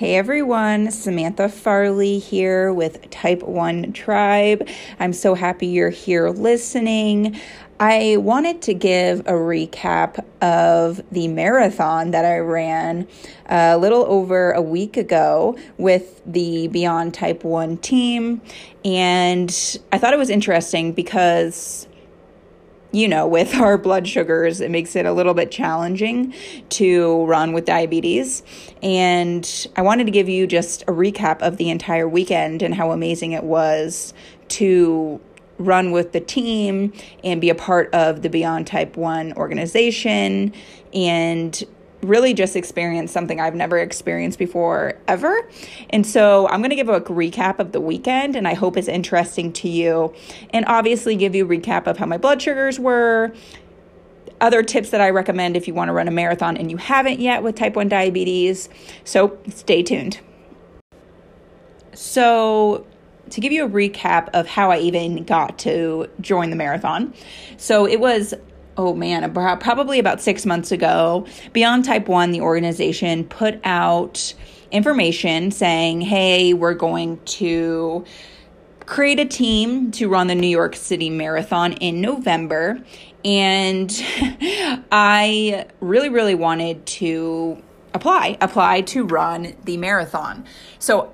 Hey everyone, Samantha Farley here with Type 1 Tribe. I'm so happy you're here listening. I wanted to give a recap of the marathon that I ran uh, a little over a week ago with the Beyond Type 1 team. And I thought it was interesting because you know, with our blood sugars, it makes it a little bit challenging to run with diabetes. And I wanted to give you just a recap of the entire weekend and how amazing it was to run with the team and be a part of the Beyond Type 1 organization and really just experienced something I've never experienced before ever. And so I'm going to give a recap of the weekend and I hope it's interesting to you and obviously give you a recap of how my blood sugars were, other tips that I recommend if you want to run a marathon and you haven't yet with type 1 diabetes. So stay tuned. So, to give you a recap of how I even got to join the marathon. So, it was oh man, probably about six months ago, Beyond Type 1, the organization, put out information saying, hey, we're going to create a team to run the New York City Marathon in November. And I really, really wanted to apply, apply to run the marathon. So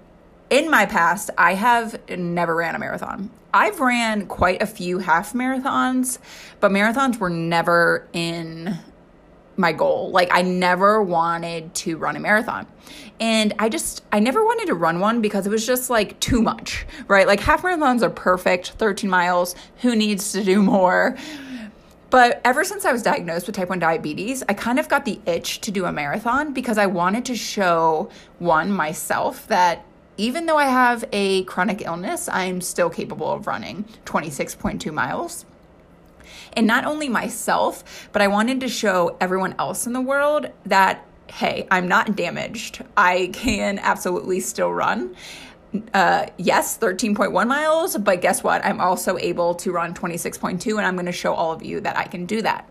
in my past, I have never ran a marathon. I've ran quite a few half marathons, but marathons were never in my goal. Like I never wanted to run a marathon. And I just I never wanted to run one because it was just like too much, right? Like half marathons are perfect, 13 miles, who needs to do more? But ever since I was diagnosed with type 1 diabetes, I kind of got the itch to do a marathon because I wanted to show one myself that even though I have a chronic illness, I'm still capable of running 26.2 miles. And not only myself, but I wanted to show everyone else in the world that, hey, I'm not damaged. I can absolutely still run. Uh, yes, 13.1 miles, but guess what? I'm also able to run 26.2, and I'm going to show all of you that I can do that.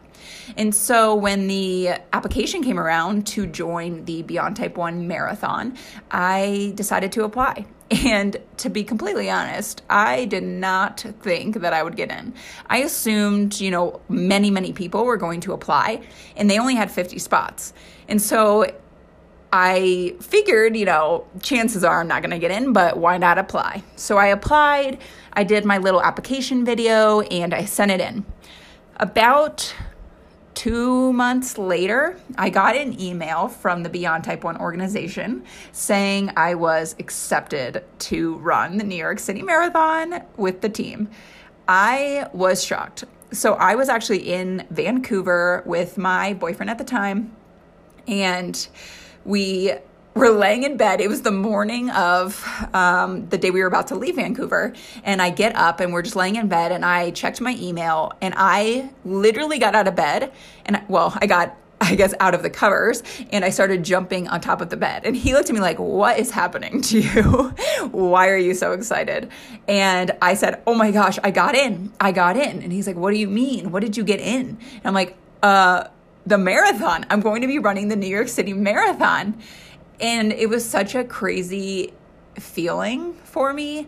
And so when the application came around to join the Beyond Type 1 marathon, I decided to apply. And to be completely honest, I did not think that I would get in. I assumed, you know, many, many people were going to apply, and they only had 50 spots. And so I figured, you know, chances are I'm not going to get in, but why not apply? So I applied, I did my little application video, and I sent it in. About two months later, I got an email from the Beyond Type 1 organization saying I was accepted to run the New York City Marathon with the team. I was shocked. So I was actually in Vancouver with my boyfriend at the time, and we we're laying in bed. It was the morning of um, the day we were about to leave Vancouver. And I get up and we're just laying in bed. And I checked my email and I literally got out of bed. And well, I got, I guess, out of the covers and I started jumping on top of the bed. And he looked at me like, What is happening to you? Why are you so excited? And I said, Oh my gosh, I got in. I got in. And he's like, What do you mean? What did you get in? And I'm like, Uh, the marathon. I'm going to be running the New York City Marathon. And it was such a crazy feeling for me.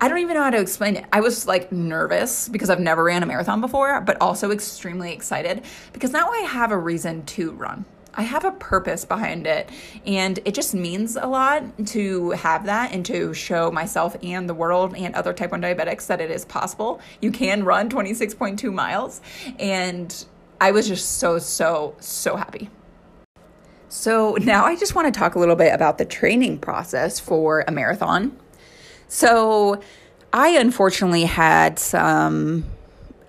I don't even know how to explain it. I was like nervous because I've never ran a marathon before, but also extremely excited because now I have a reason to run. I have a purpose behind it, and it just means a lot to have that and to show myself and the world and other type 1 diabetics that it is possible. You can run 26.2 miles, and I was just so, so, so happy. So, now I just want to talk a little bit about the training process for a marathon. So, I unfortunately had some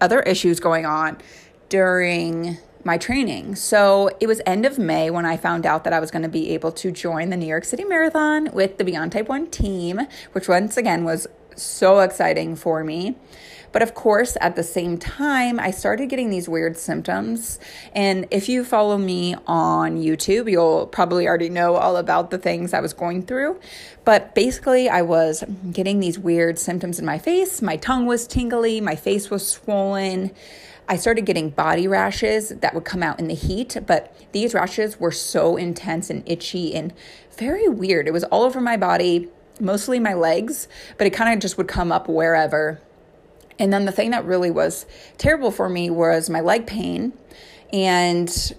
other issues going on during my training. So, it was end of May when I found out that I was going to be able to join the New York City Marathon with the Beyond Type 1 team, which once again was so exciting for me. But of course, at the same time, I started getting these weird symptoms. And if you follow me on YouTube, you'll probably already know all about the things I was going through. But basically, I was getting these weird symptoms in my face. My tongue was tingly, my face was swollen. I started getting body rashes that would come out in the heat, but these rashes were so intense and itchy and very weird. It was all over my body, mostly my legs, but it kind of just would come up wherever. And then the thing that really was terrible for me was my leg pain. And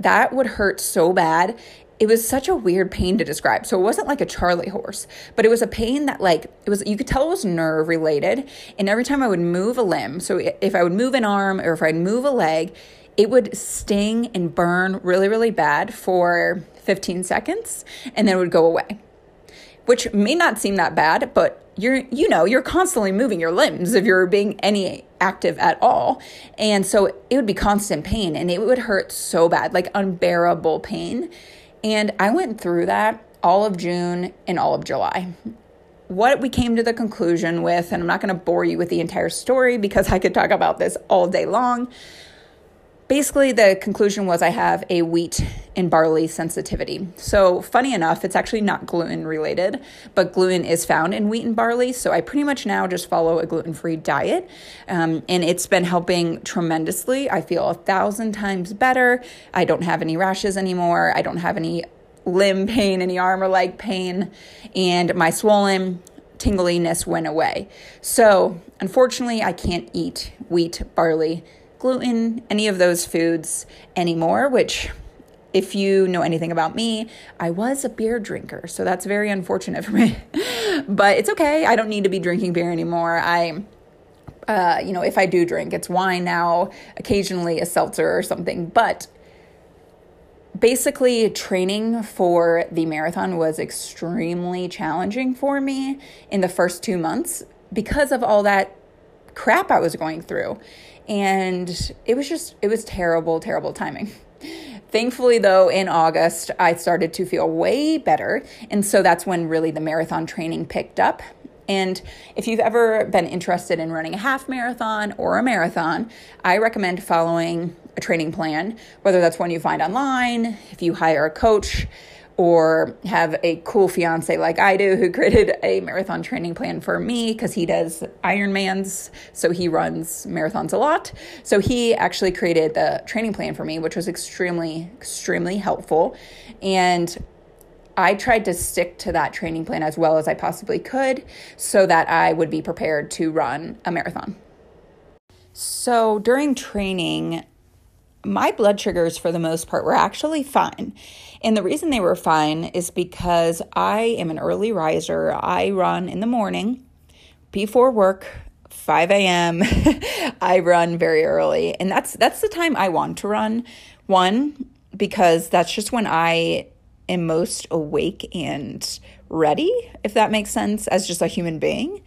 that would hurt so bad. It was such a weird pain to describe. So it wasn't like a Charlie horse, but it was a pain that like it was you could tell it was nerve related. And every time I would move a limb, so if I would move an arm or if I'd move a leg, it would sting and burn really really bad for 15 seconds and then it would go away. Which may not seem that bad, but you're you know you're constantly moving your limbs if you're being any active at all. And so it would be constant pain and it would hurt so bad like unbearable pain. And i went through that all of june and all of july. What we came to the conclusion with and i'm not going to bore you with the entire story because i could talk about this all day long basically the conclusion was I have a wheat and barley sensitivity. So, funny enough, it's actually not gluten related, but gluten is found in wheat and barley. So, I pretty much now just follow a gluten free diet, um, and it's been helping tremendously. I feel a thousand times better. I don't have any rashes anymore. I don't have any limb pain, any arm or leg pain, and my swollen tingliness went away. So, unfortunately, I can't eat wheat, barley, gluten, any of those foods anymore, which if you know anything about me, I was a beer drinker, so that's very unfortunate for me. but it's okay. I don't need to be drinking beer anymore. I uh, you know, if I do drink, it's wine now, occasionally a seltzer or something. But basically, training for the marathon was extremely challenging for me in the first two months because of all that crap I was going through and it was just it was terrible terrible timing. Thankfully though in august i started to feel way better. And so that's when really the marathon training picked up. And if you've ever been interested in running a half marathon or a marathon i recommend following a training plan whether that's one you find online if you hire a coach or have a cool fiance like I do who created a marathon training plan for me because he does Ironmans. So he runs marathons a lot. So he actually created the training plan for me, which was extremely, extremely helpful. And I tried to stick to that training plan as well as I possibly could so that I would be prepared to run a marathon. So during training, my blood sugars, for the most part, were actually fine. And the reason they were fine is because I am an early riser. I run in the morning before work. 5 a.m. I run very early, and that's that's the time I want to run. One, because that's just when I am most awake and ready, if that makes sense, as just a human being.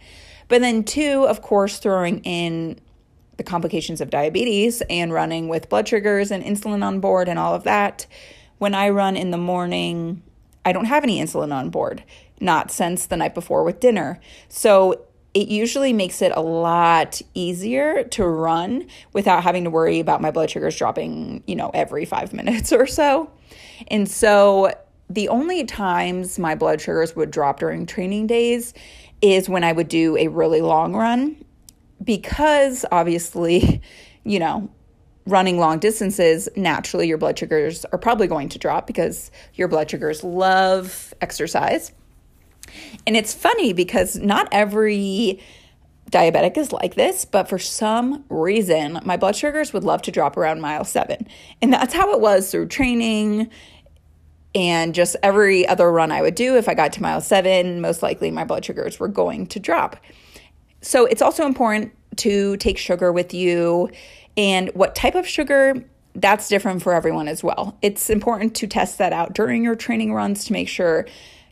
But then, two, of course, throwing in the complications of diabetes and running with blood sugars and insulin on board and all of that. When I run in the morning, I don't have any insulin on board, not since the night before with dinner. So it usually makes it a lot easier to run without having to worry about my blood sugars dropping, you know, every five minutes or so. And so the only times my blood sugars would drop during training days is when I would do a really long run because obviously, you know, running long distances, naturally your blood sugars are probably going to drop because your blood sugars love exercise. And it's funny because not every diabetic is like this, but for some reason, my blood sugars would love to drop around mile seven. And that's how it was through training and just every other run I would do. If I got to mile seven, most likely my blood sugars were going to drop. So it's also important to take sugar with you and what type of sugar that's different for everyone as well. It's important to test that out during your training runs to make sure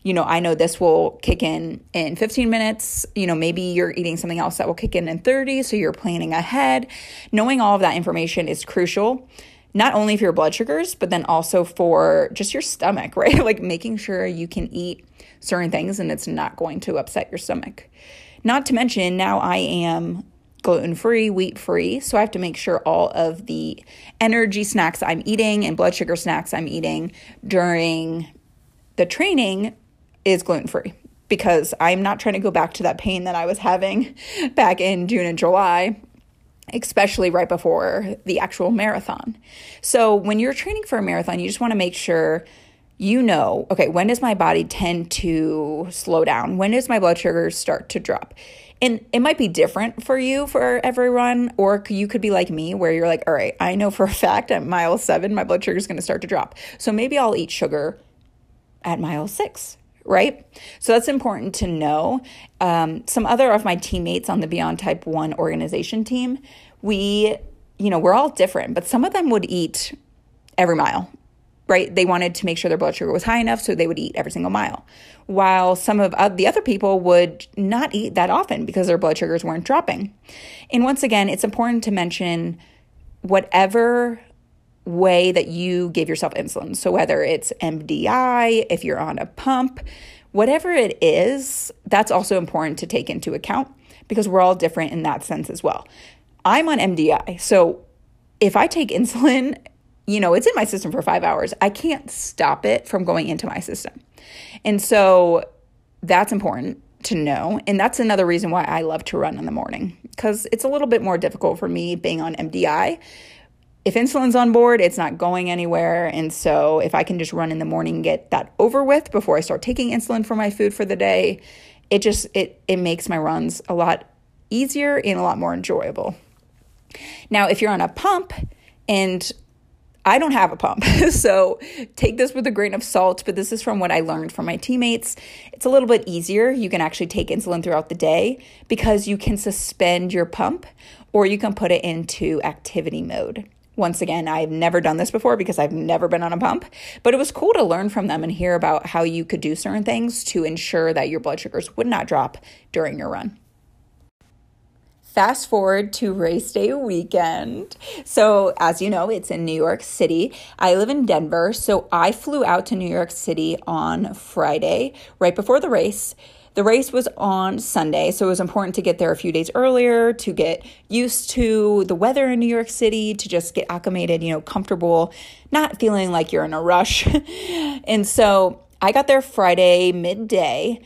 you know, I know this will kick in in 15 minutes. You know, maybe you're eating something else that will kick in in 30, so you're planning ahead. Knowing all of that information is crucial, not only for your blood sugars, but then also for just your stomach, right? like making sure you can eat certain things and it's not going to upset your stomach. Not to mention, now I am gluten free, wheat free. So I have to make sure all of the energy snacks I'm eating and blood sugar snacks I'm eating during the training is gluten free because I'm not trying to go back to that pain that I was having back in June and July. especially right before the actual marathon. So, when you're training for a marathon, you just want to make sure you know, okay, when does my body tend to slow down? When does my blood sugar start to drop? And it might be different for you for every run, or you could be like me where you're like, all right, I know for a fact at mile seven, my blood sugar is going to start to drop. So maybe I'll eat sugar at mile six, right? So that's important to know. Um, some other of my teammates on the Beyond Type 1 organization team, we, you know, we're all different, but some of them would eat every mile right? They wanted to make sure their blood sugar was high enough so they would eat every single mile. While some of uh, the other people would not eat that often because their blood sugars weren't dropping. And once again, it's important to mention whatever way that you give yourself insulin. So whether it's MDI, if you're on a pump, whatever it is, that's also important to take into account because we're all different in that sense as well. I'm on MDI. So if I take insulin you know, it's in my system for five hours. I can't stop it from going into my system. And so that's important to know. And that's another reason why I love to run in the morning because it's a little bit more difficult for me being on MDI. If insulin's on board, it's not going anywhere. And so if I can just run in the morning, and get that over with before I start taking insulin for my food for the day, it just it it makes my runs a lot easier and a lot more enjoyable. Now, if you're on a pump and I don't have a pump. so take this with a grain of salt, but this is from what I learned from my teammates. It's a little bit easier. You can actually take insulin throughout the day because you can suspend your pump or you can put it into activity mode. Once again, I've never done this before because I've never been on a pump, but it was cool to learn from them and hear about how you could do certain things to ensure that your blood sugars would not drop during your run. Fast forward to race day weekend. So, as you know, it's in New York City. I live in Denver, so I flew out to New York City on Friday, right before the race. The race was on Sunday, so it was important to get there a few days earlier to get used to the weather in New York City, to just get acclimated, you know, comfortable, not feeling like you're in a rush. and so I got there Friday midday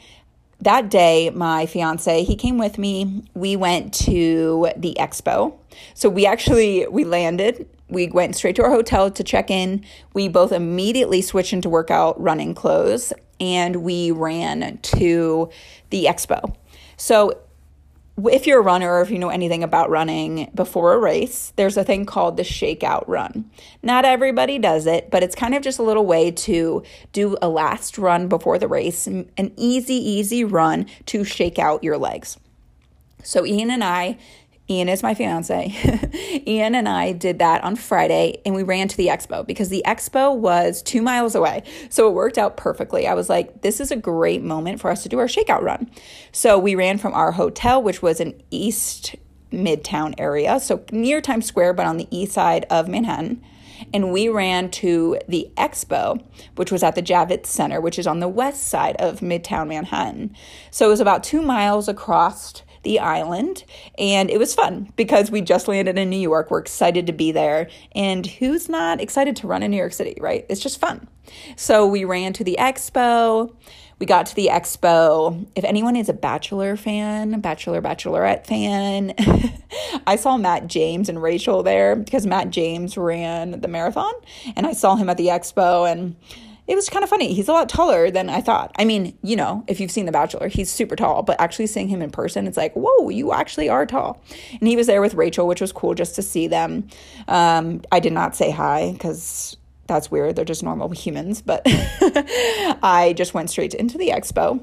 that day, my fiance, he came with me. We went to the expo. So we actually we landed. We went straight to our hotel to check in. We both immediately switched into workout running clothes and we ran to the expo. So if you're a runner or if you know anything about running before a race, there's a thing called the shakeout run. Not everybody does it, but it's kind of just a little way to do a last run before the race, an easy, easy run to shake out your legs. So Ian and I Ian is my fiance. Ian and I did that on Friday and we ran to the expo because the expo was two miles away. So it worked out perfectly. I was like, this is a great moment for us to do our shakeout run. So we ran from our hotel, which was an East Midtown area, so near Times Square, but on the east side of Manhattan. And we ran to the expo, which was at the Javits Center, which is on the west side of Midtown Manhattan. So it was about two miles across the island. And it was fun because we just landed in New York. We're excited to be there. And who's not excited to run in New York City, right? It's just fun. So we ran to the expo. We got to the expo. If anyone is a Bachelor fan, Bachelor, Bachelorette fan, I saw Matt James and Rachel there because Matt James ran the marathon and I saw him at the expo and it was kind of funny. He's a lot taller than I thought. I mean, you know, if you've seen The Bachelor, he's super tall, but actually seeing him in person, it's like, whoa, you actually are tall. And he was there with Rachel, which was cool just to see them. Um, I did not say hi because that's weird. They're just normal humans, but I just went straight into the expo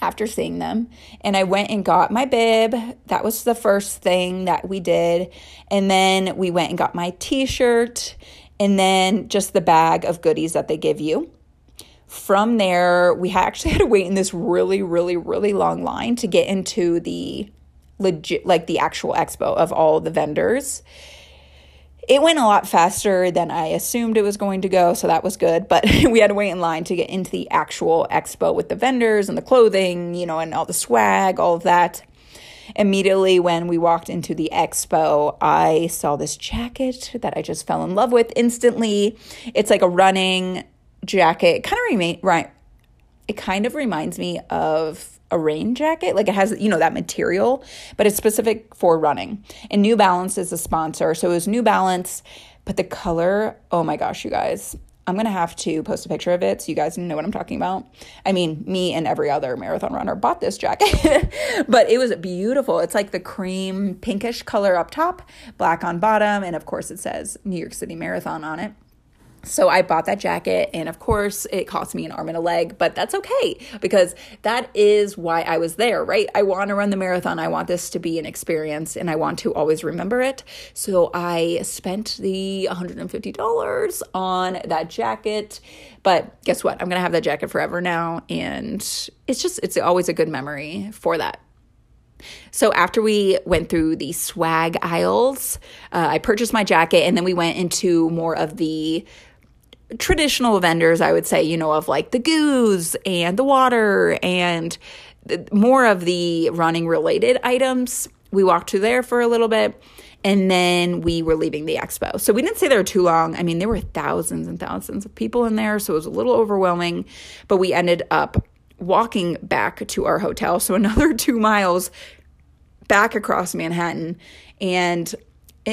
after seeing them and I went and got my bib. That was the first thing that we did. And then we went and got my t shirt and then just the bag of goodies that they give you. From there, we actually had to wait in this really, really, really long line to get into the legit, like the actual expo of all the vendors. It went a lot faster than I assumed it was going to go, so that was good. But we had to wait in line to get into the actual expo with the vendors and the clothing, you know, and all the swag, all of that immediately when we walked into the expo, I saw this jacket that I just fell in love with instantly. It's like a running jacket, kind of remain right. it kind of reminds me of a rain jacket. Like it has, you know, that material, but it's specific for running. And New Balance is a sponsor. So it was New Balance, but the color, oh my gosh, you guys. I'm going to have to post a picture of it so you guys know what I'm talking about. I mean, me and every other marathon runner bought this jacket, but it was beautiful. It's like the cream pinkish color up top, black on bottom, and of course it says New York City Marathon on it. So I bought that jacket, and of course, it cost me an arm and a leg, but that's okay because that is why I was there, right? I want to run the marathon. I want this to be an experience, and I want to always remember it. So I spent the $150 on that jacket. But guess what? I'm going to have that jacket forever now, and it's just, it's always a good memory for that. So after we went through the swag aisles, uh, I purchased my jacket, and then we went into more of the traditional vendors, I would say, you know, of like the GUs and the water and more of the running related items. We walked through there for a little bit and then we were leaving the expo. So we didn't stay there too long. I mean, there were thousands and thousands of people in there, so it was a little overwhelming, but we ended up walking back to our hotel. So another two miles back across Manhattan. And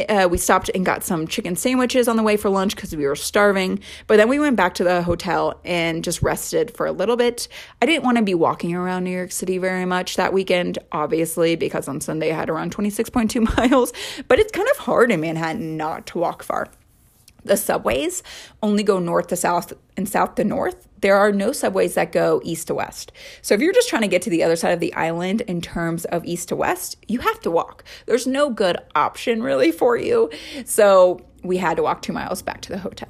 uh, we stopped and got some chicken sandwiches on the way for lunch because we were starving. But then we went back to the hotel and just rested for a little bit. I didn't want to be walking around New York City very much that weekend, obviously, because on Sunday I had around 26.2 miles. But it's kind of hard in Manhattan not to walk far. The subways only go north to south and south to north there are no subways that go east to west. So if you're just trying to get to the other side of the island in terms of east to west, you have to walk. There's no good option really for you. So we had to walk two miles back to the hotel.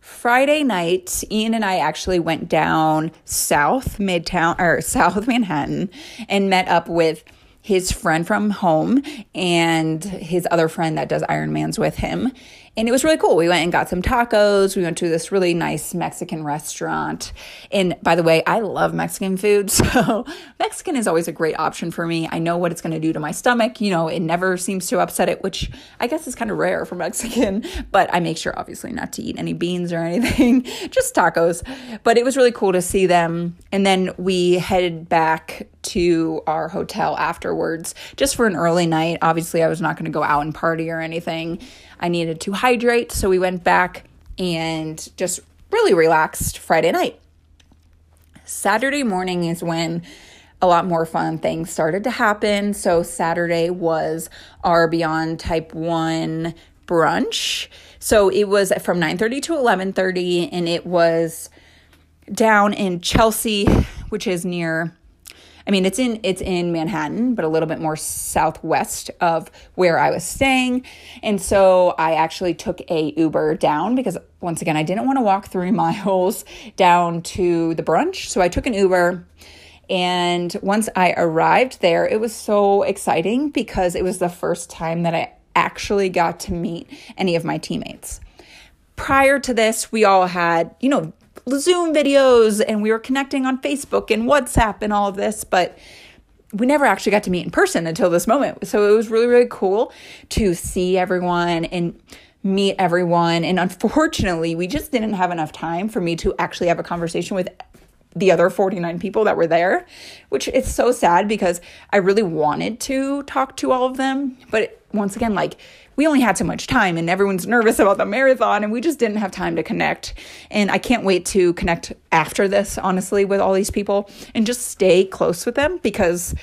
Friday night, Ian and I actually went down south Midtown or South Manhattan and met up with his friend from home and his other friend that does Ironmans with him. And it was really cool. We went and got some tacos. We went to this really nice Mexican restaurant. And by the way, I love Mexican food. So Mexican is always a great option for me. I know what it's going to do to my stomach. You know, it never seems to upset it, which I guess is kind of rare for Mexican. But I make sure, obviously, not to eat any beans or anything, just tacos. But it was really cool to see them. And then we headed back to our hotel afterwards just for an early night. Obviously, I was not going to go out and party or anything. I needed to hydrate, so we went back and just really relaxed Friday night. Saturday morning is when a lot more fun things started to happen. So Saturday was our Beyond Type 1 brunch. So it was from 9:30 to 11:30 and it was down in Chelsea, which is near I mean, it's in it's in Manhattan, but a little bit more southwest of where I was staying. And so I actually took a Uber down because once again, I didn't want to walk 3 miles down to the brunch. So I took an Uber and once I arrived there, it was so exciting because it was the first time that I actually got to meet any of my teammates. Prior to this, we all had, you know, Zoom videos and we were connecting on Facebook and WhatsApp and all of this, but we never actually got to meet in person until this moment. So it was really, really cool to see everyone and meet everyone. And unfortunately, we just didn't have enough time for me to actually have a conversation with the other 49 people that were there, which is so sad because I really wanted to talk to all of them. But once again, like we only had so much time and everyone's nervous about the marathon and we just didn't have time to connect. And I can't wait to connect after this, honestly, with all these people and just stay close with them because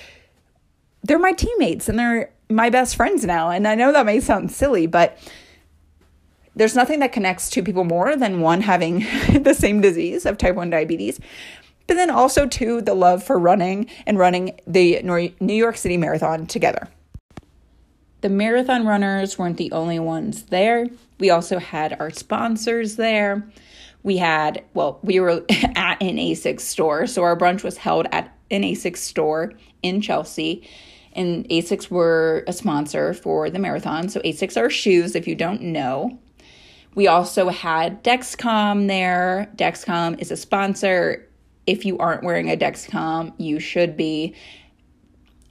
they're my teammates and they're my best friends now. And I know that may sound silly, but there's nothing that connects two people more than one having the same disease of type 1 diabetes but then also two the love for running and running the New York City Marathon together. The marathon runners weren't the only ones there. We also had our sponsors there. We had, well, we were at an ASICS store. So our brunch was held at an ASICS store in Chelsea. And ASICS were a sponsor for the marathon. So ASICS are shoes, if you don't know. We also had Dexcom there. Dexcom is a sponsor. If you aren't wearing a Dexcom, you should be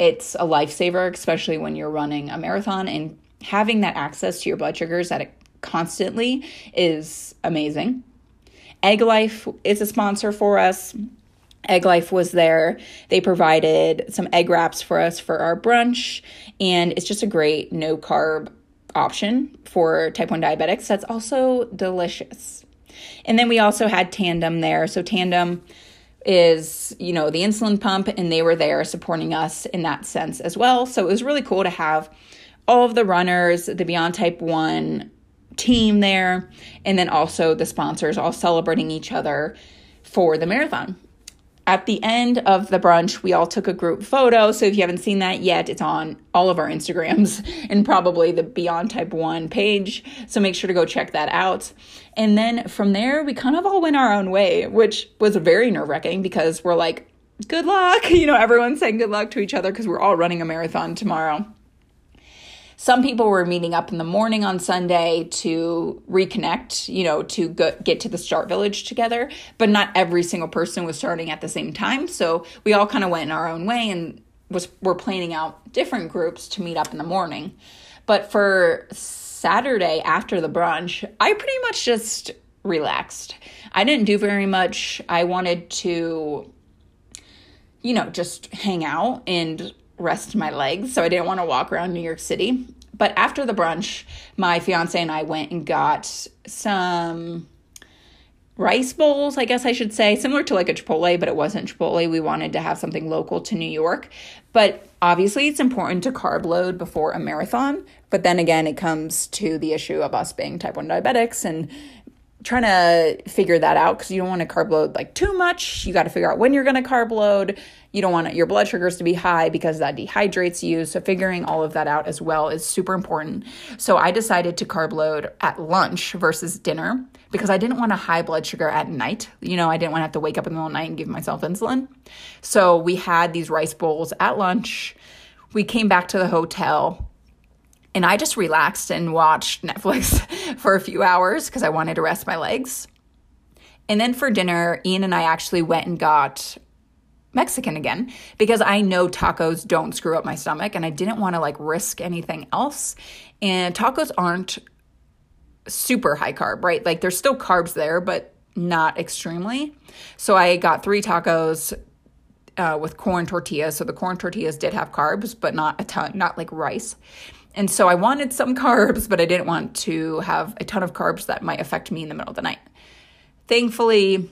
it's a lifesaver, especially when you're running a marathon and having that access to your blood sugars at constantly is amazing. Egglife is a sponsor for us. Egglife was there. They provided some egg wraps for us for our brunch, and it's just a great no carb option for type 1 diabetics that's also delicious. And then we also had Tandem there. So, Tandem is, you know, the insulin pump, and they were there supporting us in that sense as well. So, it was really cool to have all of the runners, the Beyond Type 1 team there, and then also the sponsors all celebrating each other for the marathon at the end of the brunch, we all took a group photo. So if you haven't seen that yet, it's on all of our Instagrams and probably the Beyond Type 1 page. So make sure to go check that out. And then from there, we kind of all went our own way, which was very nerve wracking because we're like, good luck. You know, everyone's saying good luck to each other because we're all running a marathon tomorrow. Some people were meeting up in the morning on Sunday to reconnect, you know, to go, get to the start village together, but not every single person was starting at the same time. So we all kind of went in our own way and was we're planning out different groups to meet up in the morning. But for Saturday after the brunch, I pretty much just relaxed. I didn't do very much. I wanted to you know, just hang out and rest my legs, so I didn't want to walk around New York City. But after the brunch, my fiance and I went and got some rice bowls, I guess I should say, similar to like a Chipotle, but it wasn't Chipotle. We wanted to have something local to New York. But obviously, it's important to carb load before a marathon. But then again, it comes to the issue of us being type 1 diabetics and trying to figure that out because you don't want to carb load like too much. You got to figure out when you're going to carb load. You don't want your blood sugars to be high because that dehydrates you. So figuring all of that out as well is super important. So I decided to carb load at lunch versus dinner because I didn't want a high blood sugar at night. You know, I didn't want to have to wake up in the middle of the night and give myself insulin. So we had these rice bowls at lunch. We came back to the hotel and I just relaxed and watched Netflix for a few hours because I wanted to rest my legs. And then for dinner, Ian and I actually went and got Mexican again because I know tacos don't screw up my stomach and I didn't want to like risk anything else. And tacos aren't super high carb, right? Like there's still carbs there, but not extremely. So I got three tacos uh, with corn tortillas. So the corn tortillas did have carbs, but not a ton, not like rice. And so I wanted some carbs, but I didn't want to have a ton of carbs that might affect me in the middle of the night. Thankfully,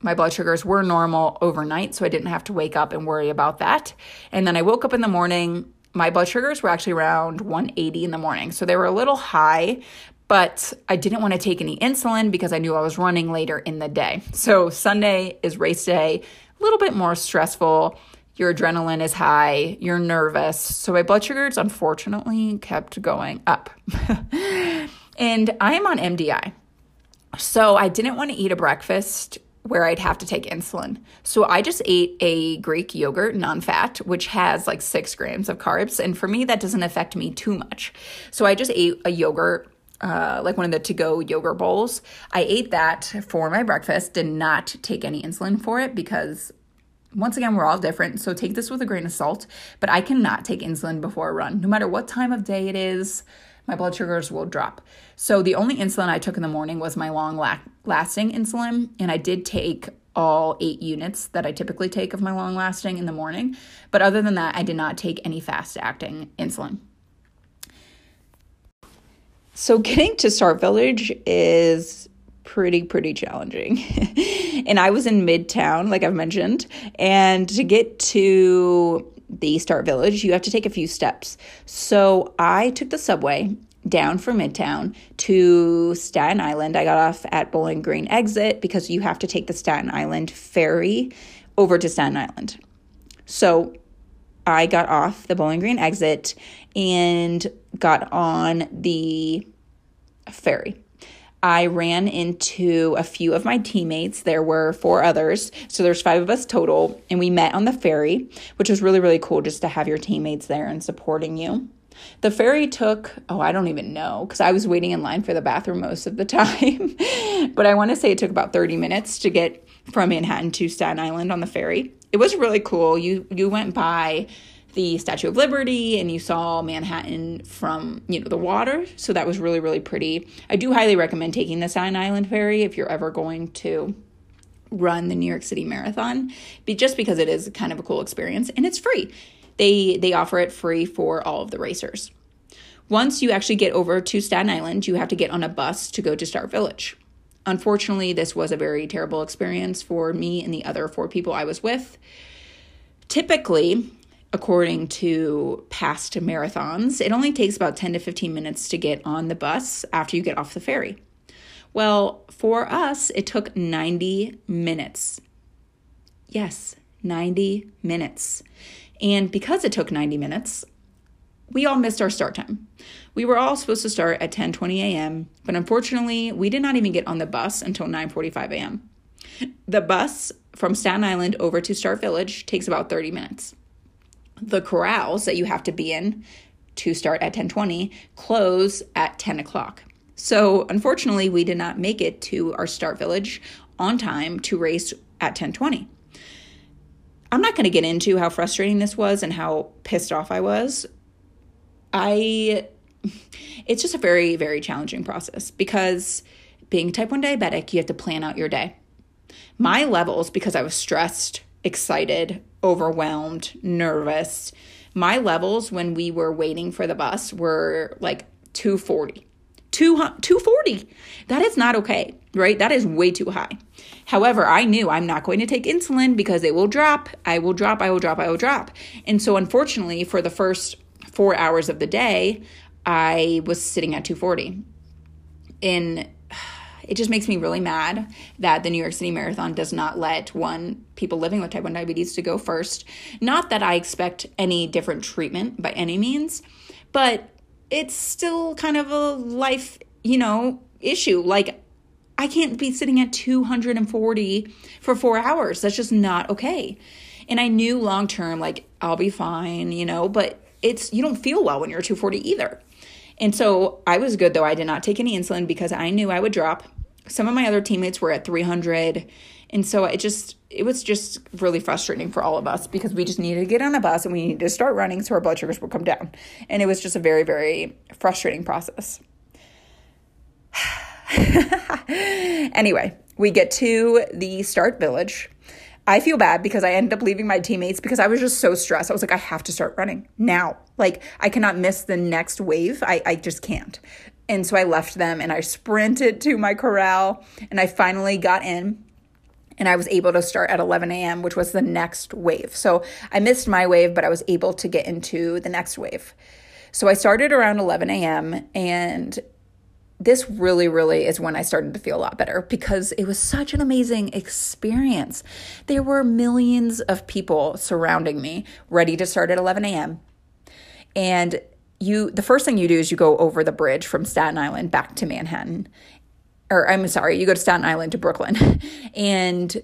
my blood sugars were normal overnight, so I didn't have to wake up and worry about that. And then I woke up in the morning, my blood sugars were actually around 180 in the morning. So they were a little high, but I didn't want to take any insulin because I knew I was running later in the day. So Sunday is race day, a little bit more stressful your adrenaline is high, you're nervous. So my blood sugars unfortunately kept going up. and I am on MDI. So I didn't want to eat a breakfast where I'd have to take insulin. So I just ate a Greek yogurt, non fat, which has like six grams of carbs. And for me, that doesn't affect me too much. So I just ate a yogurt. Uh, like one of the to go yogurt bowls. I ate that for my breakfast, did not take any insulin for it because once again, we're all different, so take this with a grain of salt. But I cannot take insulin before a run. No matter what time of day it is, my blood sugars will drop. So the only insulin I took in the morning was my long lasting insulin, and I did take all eight units that I typically take of my long lasting in the morning. But other than that, I did not take any fast acting insulin. So getting to Start Village is pretty, pretty challenging. and I was in Midtown, like I've mentioned. And to get to the Start Village, you have to take a few steps. So I took the subway down from Midtown to Staten Island. I got off at Bowling Green exit because you have to take the Staten Island ferry over to Staten Island. So I got off the Bowling Green exit and got on the ferry. I ran into a few of my teammates. There were four others. So there's five of us total. And we met on the ferry, which was really, really cool just to have your teammates there and supporting you. The ferry took, oh, I don't even know, because I was waiting in line for the bathroom most of the time. but I want to say it took about 30 minutes to get from Manhattan to Staten Island on the ferry. It was really cool. You you went by the Statue of Liberty and you saw Manhattan from, you know, the water. So that was really, really pretty. I do highly recommend taking the Staten Island Ferry if you're ever going to run the New York City Marathon, be just because it is kind of a cool experience and it's free. They they offer it free for all of the racers. Once you actually get over to Staten Island, you have to get on a bus to go to Start Village. Unfortunately, this was a very terrible experience for me and the other four people I was with. Typically, according to past marathons, it only takes about 10 to 15 minutes to get on the bus after you get off the ferry. Well, for us, it took 90 minutes. Yes, 90 minutes. And because it took 90 minutes, we all missed our start time. We were all supposed to start at 10:20 a.m., but unfortunately, we did not even get on the bus until 9:45 a.m. The bus from Staten Island over to Start Village takes about 30 minutes. The corrals that you have to be in to start at 10:20 close at 10 o'clock. So, unfortunately, we did not make it to our start village on time to race at 1020. I'm not going to get into how frustrating this was and how pissed off I was. I it's just a very very challenging process because being type 1 diabetic, you have to plan out your day. My levels because I was stressed, excited, overwhelmed, nervous. My levels when we were waiting for the bus were like 240 240. That is not okay, right? That is way too high. However, I knew I'm not going to take insulin because it will drop. I will drop, I will drop, I will drop. And so, unfortunately, for the first four hours of the day, I was sitting at 240. And it just makes me really mad that the New York City Marathon does not let one people living with type 1 diabetes to go first. Not that I expect any different treatment by any means, but it's still kind of a life, you know, issue. Like, I can't be sitting at 240 for four hours. That's just not okay. And I knew long term, like, I'll be fine, you know, but it's, you don't feel well when you're 240 either. And so I was good though. I did not take any insulin because I knew I would drop. Some of my other teammates were at 300. And so it just, it was just really frustrating for all of us because we just needed to get on a bus and we needed to start running so our blood sugars would come down. And it was just a very, very frustrating process. anyway, we get to the start village. I feel bad because I ended up leaving my teammates because I was just so stressed. I was like, I have to start running now. Like, I cannot miss the next wave. I, I just can't. And so I left them and I sprinted to my corral and I finally got in and I was able to start at 11 a.m., which was the next wave. So I missed my wave, but I was able to get into the next wave. So I started around 11 a.m. and this really, really is when I started to feel a lot better because it was such an amazing experience. There were millions of people surrounding me, ready to start at 11 a.m. And you, the first thing you do is you go over the bridge from Staten Island back to Manhattan or I'm sorry, you go to Staten Island to Brooklyn. and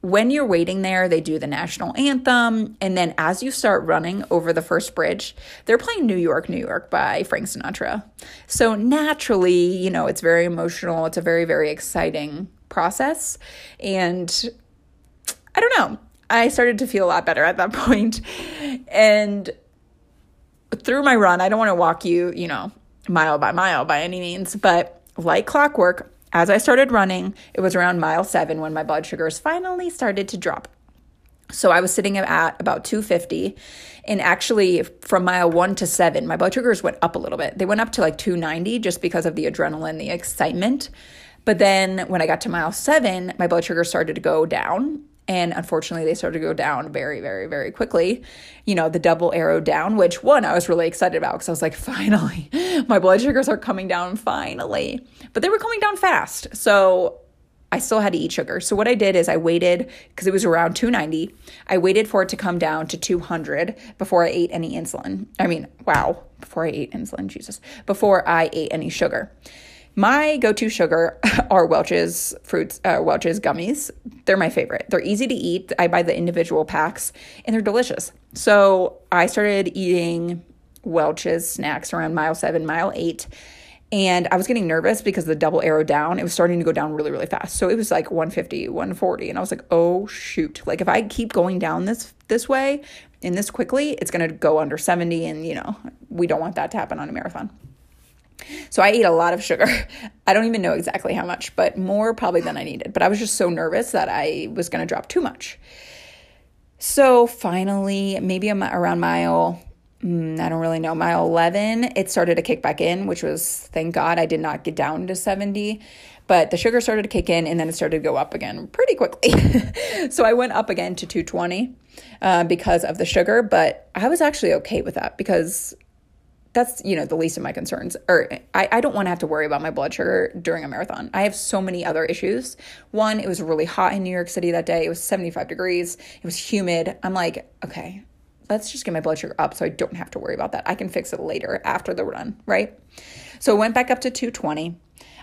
when you're waiting there, they do the national anthem. And then as you start running over the first bridge, they're playing New York, New York by Frank Sinatra. So naturally, you know, it's very emotional. It's a very, very exciting process. And I don't know, I started to feel a lot better at that point. And through my run, I don't want to walk you, you know, mile by mile by any means, but like clockwork, as I started running, it was around mile seven when my blood sugars finally started to drop. So I was sitting at about 250. And actually, from mile one to seven, my blood sugars went up a little bit. They went up to like 290 just because of the adrenaline, the excitement. But then when I got to mile seven, my blood sugar started to go down. And unfortunately, they started to go down very, very, very quickly. You know, the double arrow down, which one I was really excited about because I was like, finally, my blood sugars are coming down finally. But they were coming down fast. So I still had to eat sugar. So what I did is I waited because it was around 290. I waited for it to come down to 200 before I ate any insulin. I mean, wow, before I ate insulin, Jesus, before I ate any sugar. My go-to sugar are Welch's fruits, uh, Welch's gummies. They're my favorite. They're easy to eat. I buy the individual packs, and they're delicious. So I started eating Welch's snacks around mile seven, mile eight, And I was getting nervous because the double arrow down, it was starting to go down really, really fast. So it was like 150, 140. And I was like, oh shoot. Like if I keep going down this this way and this quickly, it's gonna go under 70. And you know, we don't want that to happen on a marathon. So I ate a lot of sugar. I don't even know exactly how much, but more probably than I needed. But I was just so nervous that I was going to drop too much. So finally, maybe around mile, mm, I don't really know, mile 11, it started to kick back in, which was, thank God, I did not get down to 70. But the sugar started to kick in and then it started to go up again pretty quickly. so I went up again to 220 uh, because of the sugar, but I was actually okay with that because that's you know the least of my concerns. Or I, I don't want to have to worry about my blood sugar during a marathon. I have so many other issues. One it was really hot in new york city that day. It was 75 degrees. It was humid. I'm like okay let's just get my blood sugar up so i don't have to worry about that. I can fix it later after the run right? So I went back up to 220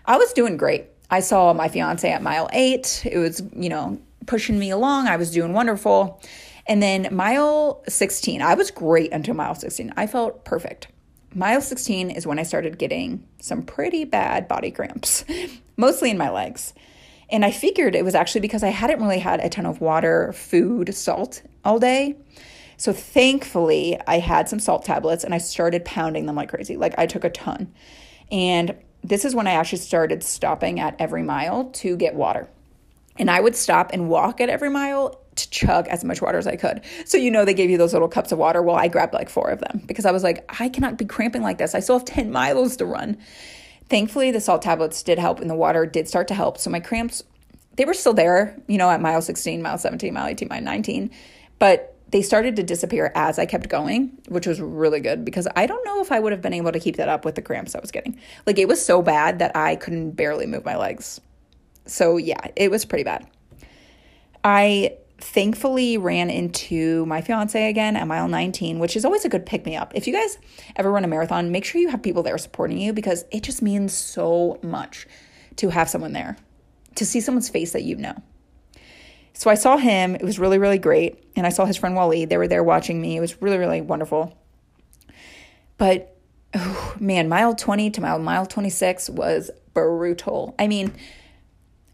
i was doing great. I saw my fiance at mile eight. It was you know pushing me along. I was doing wonderful. And then mile 16 i was great until mile 16 i felt perfect mile 16 is when I started getting some pretty bad body cramps, mostly in my legs. And I figured it was actually because I hadn't really had a ton of water, food, salt all day. So thankfully, I had some salt tablets and I started pounding them like crazy. Like I took a ton. And this is when I actually started stopping at every mile to get water. And I would stop and walk at every mile to chug as much water as I could. So, you know, they gave you those little cups of water. Well, I grabbed like four of them because I was like, I cannot be cramping like this. I still have 10 miles to run. Thankfully, the salt tablets did help and the water did start to help. So, my cramps, they were still there, you know, at mile 16, mile 17, mile 18, mile 19. But they started to disappear as I kept going, which was really good because I don't know if I would have been able to keep that up with the cramps I was getting. Like it was so bad that I couldn't barely move my legs. So, yeah, it was pretty bad. I thankfully ran into my fiance again at mile 19, which is always a good pick me up. If you guys ever run a marathon, make sure you have people there supporting you because it just means so much to have someone there, to see someone's face that you know. So I saw him. It was really, really great. And I saw his friend Wally. They were there watching me. It was really, really wonderful. But oh, man, mile 20 to mile, mile 26 was brutal. I mean,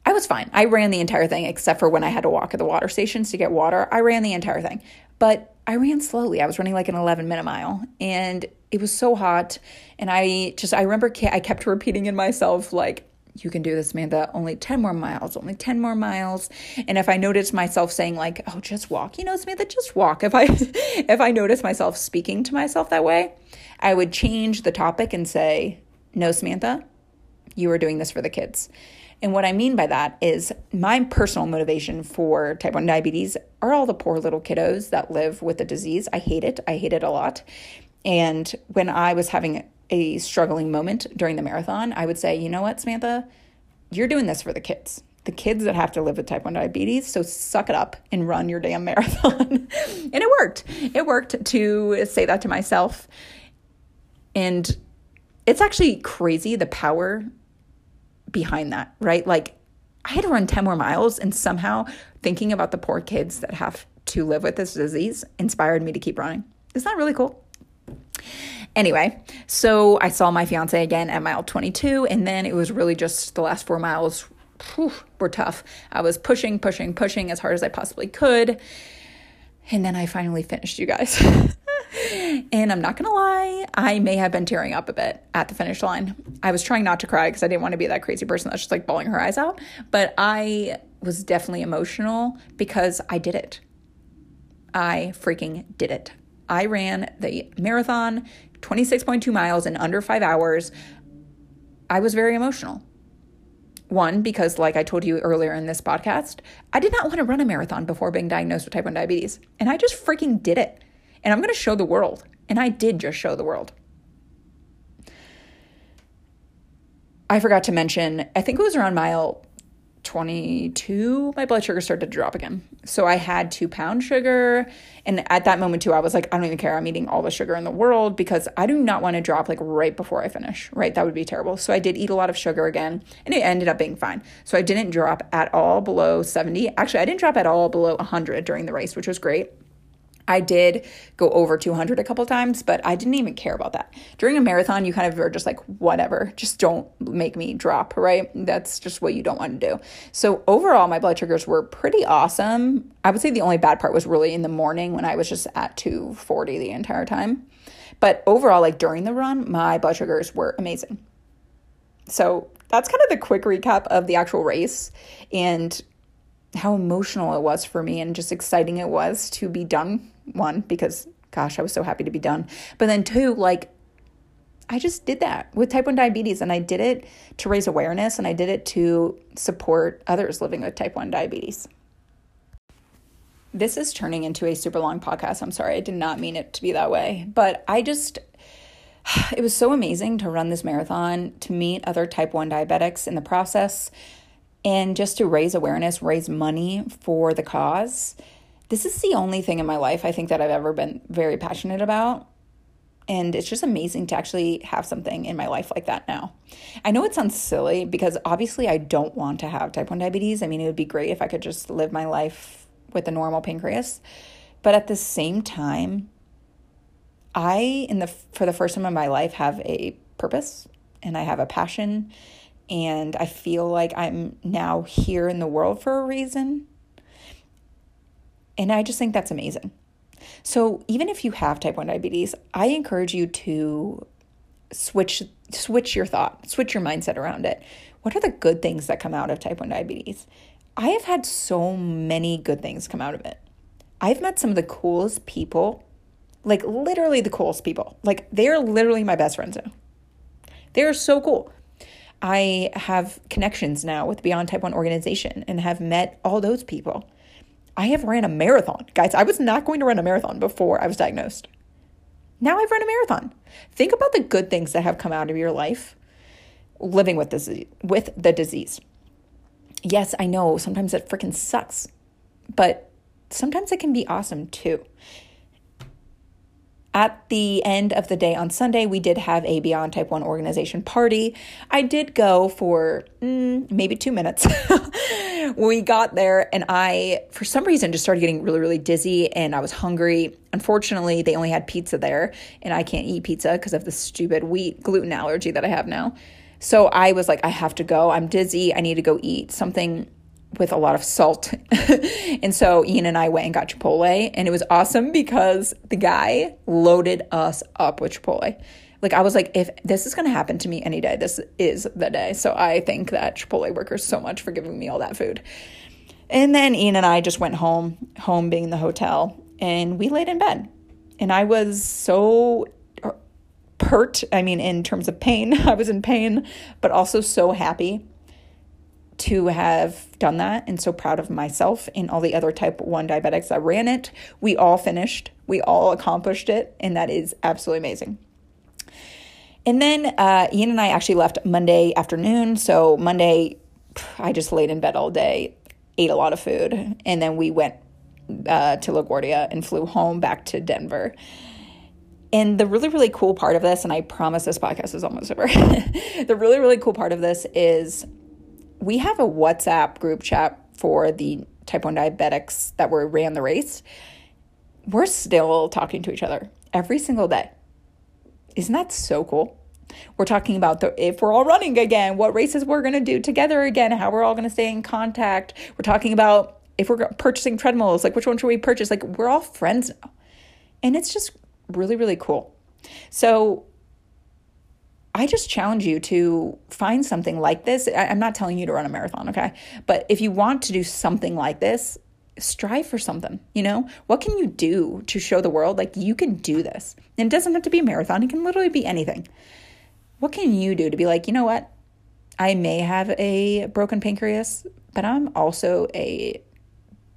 I was fine. I ran the entire thing except for when I had to walk at the water stations to get water. I ran the entire thing. But I ran slowly. I was running like an 11 minute mile and it was so hot and I just I remember I kept repeating in myself like you can do this, Samantha. Only 10 more miles, only 10 more miles. And if I noticed myself saying like, "Oh, just walk." You know, Samantha, just walk. If I if I noticed myself speaking to myself that way, I would change the topic and say, "No, Samantha, you are doing this for the kids." And what I mean by that is my personal motivation for type 1 diabetes are all the poor little kiddos that live with the disease. I hate it. I hate it a lot. And when I was having a struggling moment during the marathon, I would say, you know what, Samantha, you're doing this for the kids, the kids that have to live with type 1 diabetes. So suck it up and run your damn marathon. and it worked. It worked to say that to myself. And it's actually crazy the power behind that, right? Like I had to run 10 more miles and somehow thinking about the poor kids that have to live with this disease inspired me to keep running. Isn't that really cool? Anyway, so I saw my fiance again at mile 22, and then it was really just the last four miles whew, were tough. I was pushing, pushing, pushing as hard as I possibly could. And then I finally finished, you guys. and I'm not gonna lie, I may have been tearing up a bit at the finish line. I was trying not to cry because I didn't want to be that crazy person that's just like bawling her eyes out, but I was definitely emotional because I did it. I freaking did it. I ran the marathon, 26.2 miles in under five hours. I was very emotional. One, because like I told you earlier in this podcast, I did not want to run a marathon before being diagnosed with type 1 diabetes. And I just freaking did it and I'm going to show the world. And I did just show the world. I forgot to mention, I think it was around mile 22, my blood sugar started to drop again. So I had to pound sugar. And at that moment, too, I was like, I don't even care. I'm eating all the sugar in the world because I do not want to drop like right before I finish, right? That would be terrible. So I did eat a lot of sugar again and it ended up being fine. So I didn't drop at all below 70. Actually, I didn't drop at all below 100 during the race, which was great. I did go over 200 a couple times, but I didn't even care about that. During a marathon, you kind of are just like, whatever, just don't make me drop, right? That's just what you don't want to do. So, overall, my blood sugars were pretty awesome. I would say the only bad part was really in the morning when I was just at 240 the entire time. But overall, like during the run, my blood sugars were amazing. So, that's kind of the quick recap of the actual race. And how emotional it was for me and just exciting it was to be done. One, because gosh, I was so happy to be done. But then two, like, I just did that with type 1 diabetes and I did it to raise awareness and I did it to support others living with type 1 diabetes. This is turning into a super long podcast. I'm sorry, I did not mean it to be that way. But I just, it was so amazing to run this marathon, to meet other type 1 diabetics in the process, and just to raise awareness, raise money for the cause. This is the only thing in my life I think that I've ever been very passionate about. And it's just amazing to actually have something in my life like that now. I know it sounds silly because obviously I don't want to have type 1 diabetes. I mean, it would be great if I could just live my life with a normal pancreas. But at the same time, I in the for the first time in my life have a purpose and I have a passion and I feel like I'm now here in the world for a reason. And I just think that's amazing. So, even if you have type 1 diabetes, I encourage you to switch switch your thought, switch your mindset around it. What are the good things that come out of type 1 diabetes? I have had so many good things come out of it. I've met some of the coolest people, like literally the coolest people. Like they're literally my best friends now. They're so cool. I have connections now with Beyond Type 1 organization and have met all those people. I have ran a marathon. Guys, I was not going to run a marathon before I was diagnosed. Now I've run a marathon. Think about the good things that have come out of your life living with this with the disease. Yes, I know sometimes it freaking sucks, but sometimes it can be awesome too at the end of the day on Sunday, we did have a Beyond Type 1 organization party. I did go for mm, maybe two minutes. we got there, and I, for some reason, just started getting really, really dizzy and I was hungry. Unfortunately, they only had pizza there, and I can't eat pizza because of the stupid wheat gluten allergy that I have now. So I was like, I have to go. I'm dizzy. I need to go eat something with a lot of salt. and so Ian and I went and got Chipotle, and it was awesome because the guy loaded us up with Chipotle. Like, I was like, if this is going to happen to me any day, this is the day. So I thank that Chipotle workers so much for giving me all that food. And then Ian and I just went home, home being the hotel, and we laid in bed. And I was so hurt. I mean, in terms of pain, I was in pain, but also so happy to have done that and so proud of myself and all the other type 1 diabetics that ran it. We all finished, we all accomplished it, and that is absolutely amazing. And then uh, Ian and I actually left Monday afternoon. So Monday, I just laid in bed all day, ate a lot of food, and then we went uh, to LaGuardia and flew home back to Denver. And the really, really cool part of this, and I promise this podcast is almost over. the really, really cool part of this is we have a WhatsApp group chat for the type 1 diabetics that were ran the race. We're still talking to each other every single day. Isn't that so cool? We're talking about the, if we're all running again, what races we're going to do together again, how we're all going to stay in contact. We're talking about if we're purchasing treadmills, like which one should we purchase? Like we're all friends now. And it's just really, really cool. So I just challenge you to find something like this. I, am not telling you to run a marathon, okay? But if you want to do something like this, strive for something, you know? What can you do to show the world like you can do this? And it doesn't have to be a marathon, it can literally be anything. What can you do to be like, you know what? I may have a broken pancreas, but I'm also a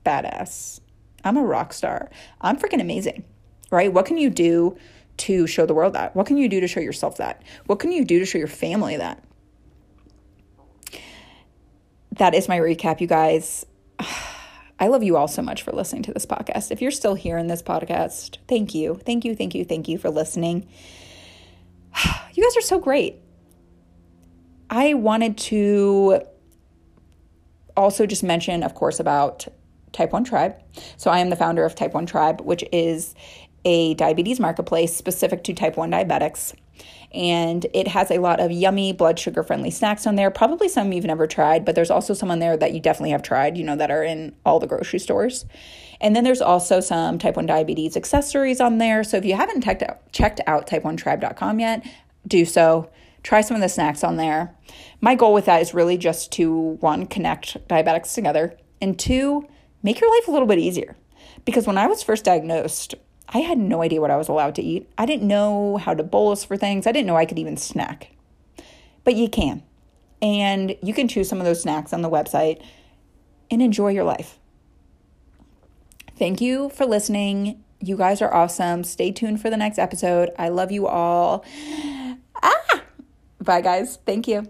badass. I'm a rock star. I'm freaking amazing, right? What can you do to show the world that? What can you do to show yourself that? What can you do to show your family that? That is my recap, you guys. I love you all so much for listening to this podcast. If you're still here in this podcast, thank you. Thank you, thank you, thank you for listening. You guys are so great. I wanted to also just mention, of course, about Type 1 Tribe. So I am the founder of Type 1 Tribe, which is a diabetes marketplace specific to type 1 diabetics. And it has a lot of yummy blood sugar friendly snacks on there. Probably some you've never tried, but there's also some on there that you definitely have tried, you know, that are in all the grocery stores. And then there's also some type 1 diabetes accessories on there. So if you haven't checked out, checked out type1tribe.com yet, do so. Try some of the snacks on there. My goal with that is really just to one, connect diabetics together, and two, make your life a little bit easier. Because when I was first diagnosed, I had no idea what I was allowed to eat. I didn't know how to bolus for things. I didn't know I could even snack. But you can. And you can choose some of those snacks on the website and enjoy your life. Thank you for listening. You guys are awesome. Stay tuned for the next episode. I love you all. Ah! Bye, guys. Thank you.